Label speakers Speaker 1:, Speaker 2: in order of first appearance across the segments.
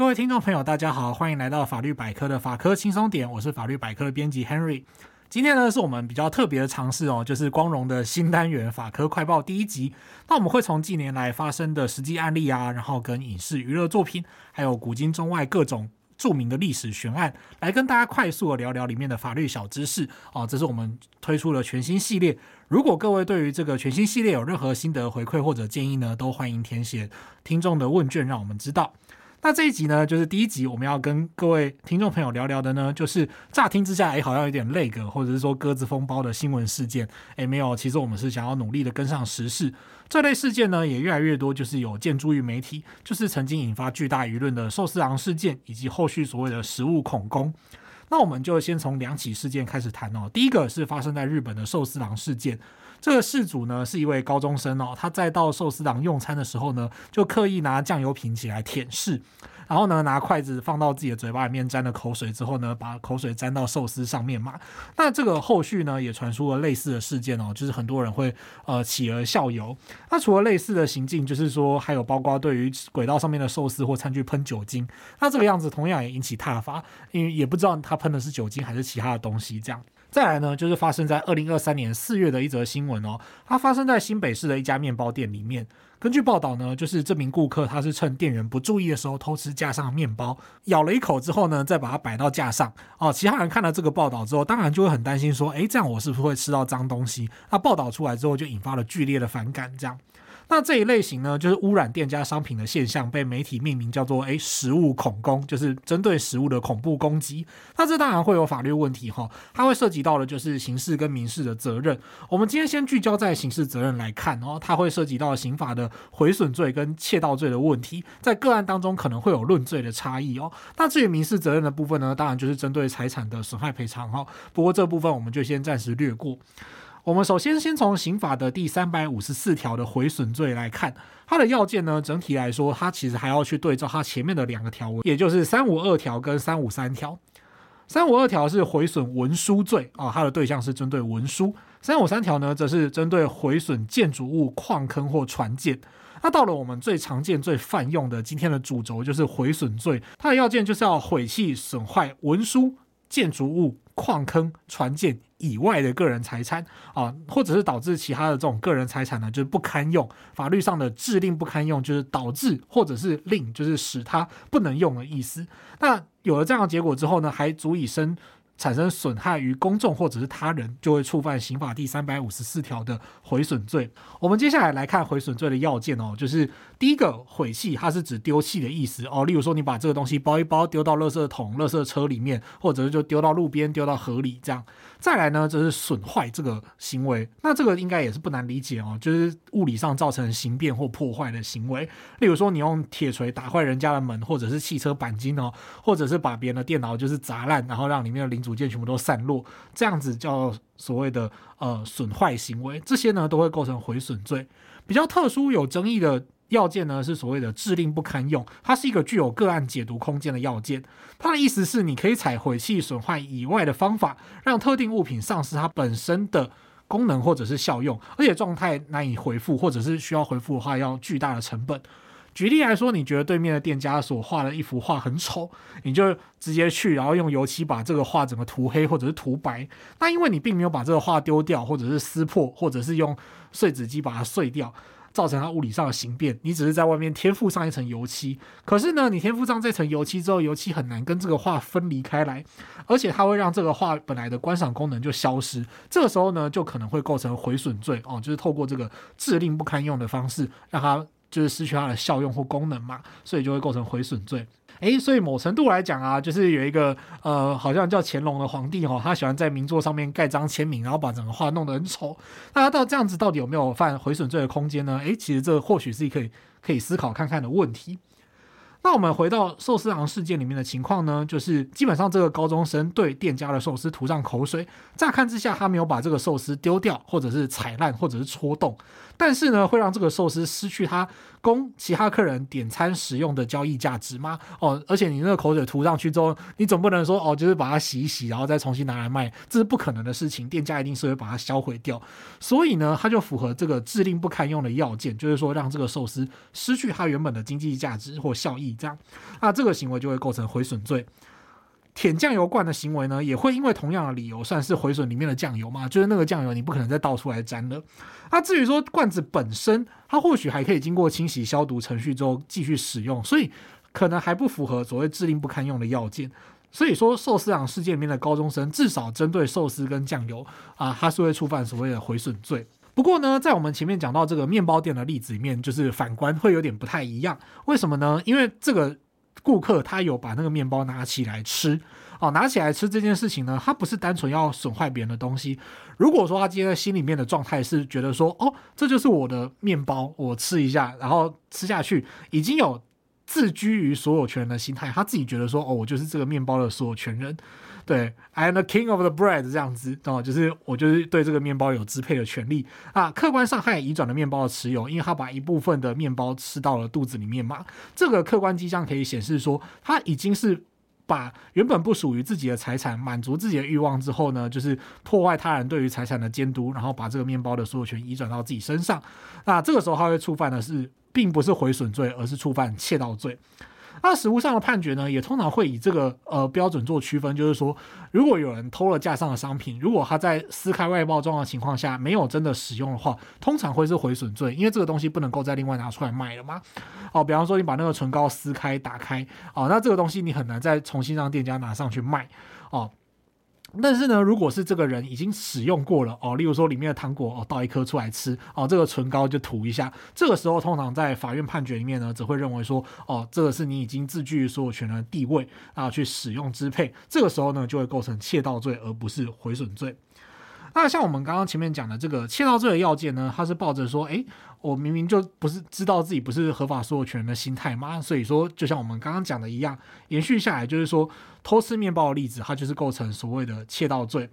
Speaker 1: 各位听众朋友，大家好，欢迎来到法律百科的法科轻松点，我是法律百科的编辑 Henry。今天呢，是我们比较特别的尝试哦，就是光荣的新单元法科快报第一集。那我们会从近年来发生的实际案例啊，然后跟影视娱乐作品，还有古今中外各种著名的历史悬案，来跟大家快速的聊聊里面的法律小知识哦。这是我们推出了全新系列。如果各位对于这个全新系列有任何心得回馈或者建议呢，都欢迎填写听众的问卷，让我们知道。那这一集呢，就是第一集，我们要跟各位听众朋友聊聊的呢，就是乍听之下，哎，好像有点类个，或者是说鸽子风包的新闻事件，哎，没有，其实我们是想要努力的跟上时事。这类事件呢，也越来越多，就是有见诸于媒体，就是曾经引发巨大舆论的寿司郎事件，以及后续所谓的食物恐攻。那我们就先从两起事件开始谈哦。第一个是发生在日本的寿司郎事件。这个事主呢是一位高中生哦，他在到寿司郎用餐的时候呢，就刻意拿酱油瓶起来舔舐，然后呢拿筷子放到自己的嘴巴里面沾了口水之后呢，把口水沾到寿司上面嘛。那这个后续呢也传出了类似的事件哦，就是很多人会呃企鹅效尤。那除了类似的行径，就是说还有包括对于轨道上面的寿司或餐具喷酒精，那这个样子同样也引起挞伐，因为也不知道他喷的是酒精还是其他的东西这样。再来呢，就是发生在二零二三年四月的一则新闻哦，它发生在新北市的一家面包店里面。根据报道呢，就是这名顾客他是趁店员不注意的时候偷吃架上的面包，咬了一口之后呢，再把它摆到架上哦。其他人看了这个报道之后，当然就会很担心说，诶，这样我是不是会吃到脏东西？那报道出来之后，就引发了剧烈的反感，这样。那这一类型呢，就是污染店家商品的现象，被媒体命名叫做“诶食物恐攻”，就是针对食物的恐怖攻击。那这当然会有法律问题哈，它会涉及到的就是刑事跟民事的责任。我们今天先聚焦在刑事责任来看哦，它会涉及到刑法的毁损罪跟窃盗罪的问题，在个案当中可能会有论罪的差异哦。那至于民事责任的部分呢，当然就是针对财产的损害赔偿哈。不过这部分我们就先暂时略过。我们首先先从刑法的第三百五十四条的毁损罪来看，它的要件呢，整体来说，它其实还要去对照它前面的两个条文，也就是三五二条跟三五三条。三五二条是毁损文书罪啊，它的对象是针对文书；三五三条呢，则是针对毁损建筑物、矿坑或船舰。那到了我们最常见、最泛用的今天的主轴，就是毁损罪，它的要件就是要毁弃、损坏文书、建筑物、矿坑、船舰。以外的个人财产啊，或者是导致其他的这种个人财产呢，就是不堪用。法律上的制令不堪用，就是导致或者是令，就是使它不能用的意思。那有了这样的结果之后呢，还足以生。产生损害于公众或者是他人，就会触犯刑法第三百五十四条的毁损罪。我们接下来来看毁损罪的要件哦，就是第一个毁弃，它是指丢弃的意思哦。例如说，你把这个东西包一包丢到垃圾桶、垃圾车里面，或者是就丢到路边、丢到河里这样。再来呢，就是损坏这个行为，那这个应该也是不难理解哦，就是物理上造成形变或破坏的行为。例如说，你用铁锤打坏人家的门，或者是汽车钣金哦，或者是把别人的电脑就是砸烂，然后让里面的零组件全部都散落，这样子叫所谓的呃损坏行为，这些呢都会构成毁损罪。比较特殊有争议的要件呢是所谓的制令不堪用，它是一个具有个案解读空间的要件。它的意思是，你可以采毁弃、损坏以外的方法，让特定物品丧失它本身的功能或者是效用，而且状态难以回复，或者是需要回复的话，要巨大的成本。举例来说，你觉得对面的店家所画的一幅画很丑，你就直接去，然后用油漆把这个画整个涂黑或者是涂白。那因为你并没有把这个画丢掉，或者是撕破，或者是用碎纸机把它碎掉，造成它物理上的形变，你只是在外面添附上一层油漆。可是呢，你添附上这层油漆之后，油漆很难跟这个画分离开来，而且它会让这个画本来的观赏功能就消失。这个时候呢，就可能会构成毁损罪哦，就是透过这个致令不堪用的方式让它。就是失去它的效用或功能嘛，所以就会构成毁损罪。诶，所以某程度来讲啊，就是有一个呃，好像叫乾隆的皇帝哈、哦，他喜欢在名作上面盖章签名，然后把整个画弄得很丑。那他到这样子到底有没有犯毁损罪的空间呢？诶，其实这或许是可以可以思考看看的问题。那我们回到寿司郎事件里面的情况呢，就是基本上这个高中生对店家的寿司涂上口水，乍看之下他没有把这个寿司丢掉，或者是踩烂，或者是戳动，但是呢，会让这个寿司失去它供其他客人点餐使用的交易价值吗？哦，而且你那个口水涂上去之后，你总不能说哦，就是把它洗一洗，然后再重新拿来卖，这是不可能的事情，店家一定是会把它销毁掉。所以呢，它就符合这个制令不堪用的要件，就是说让这个寿司失去它原本的经济价值或效益。意，这样，那这个行为就会构成毁损罪。舔酱油罐的行为呢，也会因为同样的理由算是毁损里面的酱油嘛，就是那个酱油你不可能再倒出来沾了。那至于说罐子本身，它或许还可以经过清洗消毒程序之后继续使用，所以可能还不符合所谓“制令不堪用”的要件。所以说，寿司郎事件里面的高中生至少针对寿司跟酱油啊，他是会触犯所谓的毁损罪。不过呢，在我们前面讲到这个面包店的例子里面，就是反观会有点不太一样。为什么呢？因为这个顾客他有把那个面包拿起来吃，哦，拿起来吃这件事情呢，他不是单纯要损坏别人的东西。如果说他今天心里面的状态是觉得说，哦，这就是我的面包，我吃一下，然后吃下去已经有。自居于所有权人的心态，他自己觉得说：“哦，我就是这个面包的所有权人，对，I am the king of the bread 这样子哦，就是我就是对这个面包有支配的权利啊。客观上他也移转了面包的持有，因为他把一部分的面包吃到了肚子里面嘛。这个客观迹象可以显示说，他已经是把原本不属于自己的财产满足自己的欲望之后呢，就是破坏他人对于财产的监督，然后把这个面包的所有权移转到自己身上。那这个时候他会触犯的是。”并不是毁损罪，而是触犯窃盗罪。那实物上的判决呢，也通常会以这个呃标准做区分，就是说，如果有人偷了架上的商品，如果他在撕开外包装的情况下没有真的使用的话，通常会是毁损罪，因为这个东西不能够再另外拿出来卖了嘛。哦，比方说你把那个唇膏撕开打开，哦，那这个东西你很难再重新让店家拿上去卖，哦。但是呢，如果是这个人已经使用过了哦，例如说里面的糖果哦，倒一颗出来吃哦，这个唇膏就涂一下，这个时候通常在法院判决里面呢，只会认为说哦，这个是你已经自具所有权人的地位啊，去使用支配，这个时候呢就会构成窃盗罪，而不是毁损罪。那像我们刚刚前面讲的这个窃盗罪的要件呢，他是抱着说，诶，我明明就不是知道自己不是合法所有权人的心态嘛，所以说就像我们刚刚讲的一样，延续下来就是说偷吃面包的例子，它就是构成所谓的窃盗罪。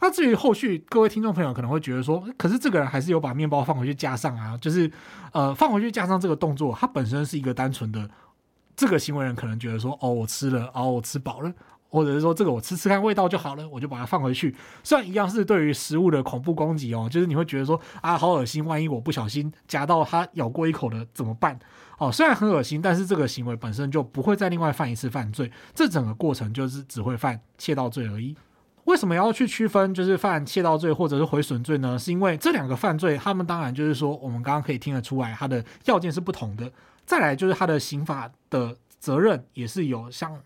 Speaker 1: 那至于后续各位听众朋友可能会觉得说，可是这个人还是有把面包放回去架上啊，就是呃放回去架上这个动作，它本身是一个单纯的这个行为人可能觉得说，哦，我吃了，哦，我吃饱了。或者是说这个我吃吃看味道就好了，我就把它放回去。虽然一样是对于食物的恐怖攻击哦，就是你会觉得说啊好恶心，万一我不小心夹到它咬过一口的怎么办？哦，虽然很恶心，但是这个行为本身就不会再另外犯一次犯罪，这整个过程就是只会犯窃盗罪而已。为什么要去区分就是犯窃盗罪或者是毁损罪呢？是因为这两个犯罪，他们当然就是说我们刚刚可以听得出来，它的要件是不同的。再来就是它的刑法的责任也是有像。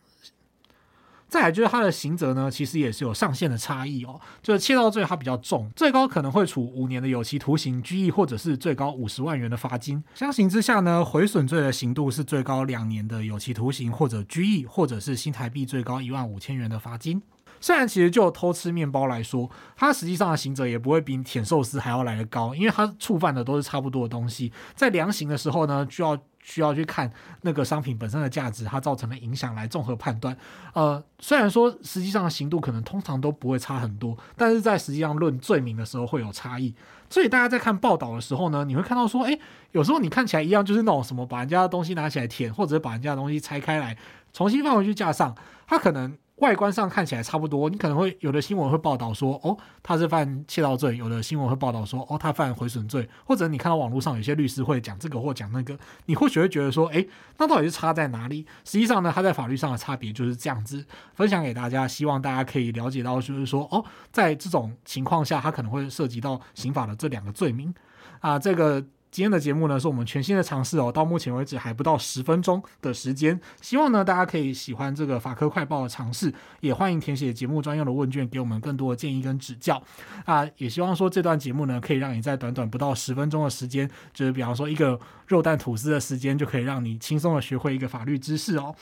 Speaker 1: 再来就是它的刑责呢，其实也是有上限的差异哦。就是窃盗罪它比较重，最高可能会处五年的有期徒刑、拘役，或者是最高五十万元的罚金。相形之下呢，毁损罪的刑度是最高两年的有期徒刑或者拘役，或者是新台币最高一万五千元的罚金。虽然其实就偷吃面包来说，它实际上的刑责也不会比舔寿司还要来得高，因为它触犯的都是差不多的东西。在量刑的时候呢，就要。需要去看那个商品本身的价值，它造成的影响来综合判断。呃，虽然说实际上的刑度可能通常都不会差很多，但是在实际上论罪名的时候会有差异。所以大家在看报道的时候呢，你会看到说，诶，有时候你看起来一样，就是那种什么把人家的东西拿起来舔，或者把人家的东西拆开来重新放回去架上，它可能。外观上看起来差不多，你可能会有的新闻会报道说，哦，他是犯窃盗罪；有的新闻会报道说，哦，他犯毁损罪。或者你看到网络上有些律师会讲这个或讲那个，你或许会觉得说，诶，那到底是差在哪里？实际上呢，他在法律上的差别就是这样子，分享给大家，希望大家可以了解到，就是说，哦，在这种情况下，他可能会涉及到刑法的这两个罪名啊，这个。今天的节目呢，是我们全新的尝试哦。到目前为止还不到十分钟的时间，希望呢大家可以喜欢这个法科快报的尝试，也欢迎填写节目专用的问卷，给我们更多的建议跟指教啊。也希望说这段节目呢，可以让你在短短不到十分钟的时间，就是比方说一个肉蛋吐司的时间，就可以让你轻松的学会一个法律知识哦。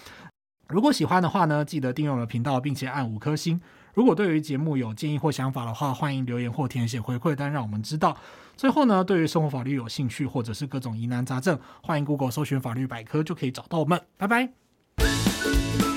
Speaker 1: 如果喜欢的话呢，记得订阅我的频道，并且按五颗星。如果对于节目有建议或想法的话，欢迎留言或填写回馈单，让我们知道。最后呢，对于生活法律有兴趣，或者是各种疑难杂症，欢迎 Google 搜寻法律百科，就可以找到我们。拜拜。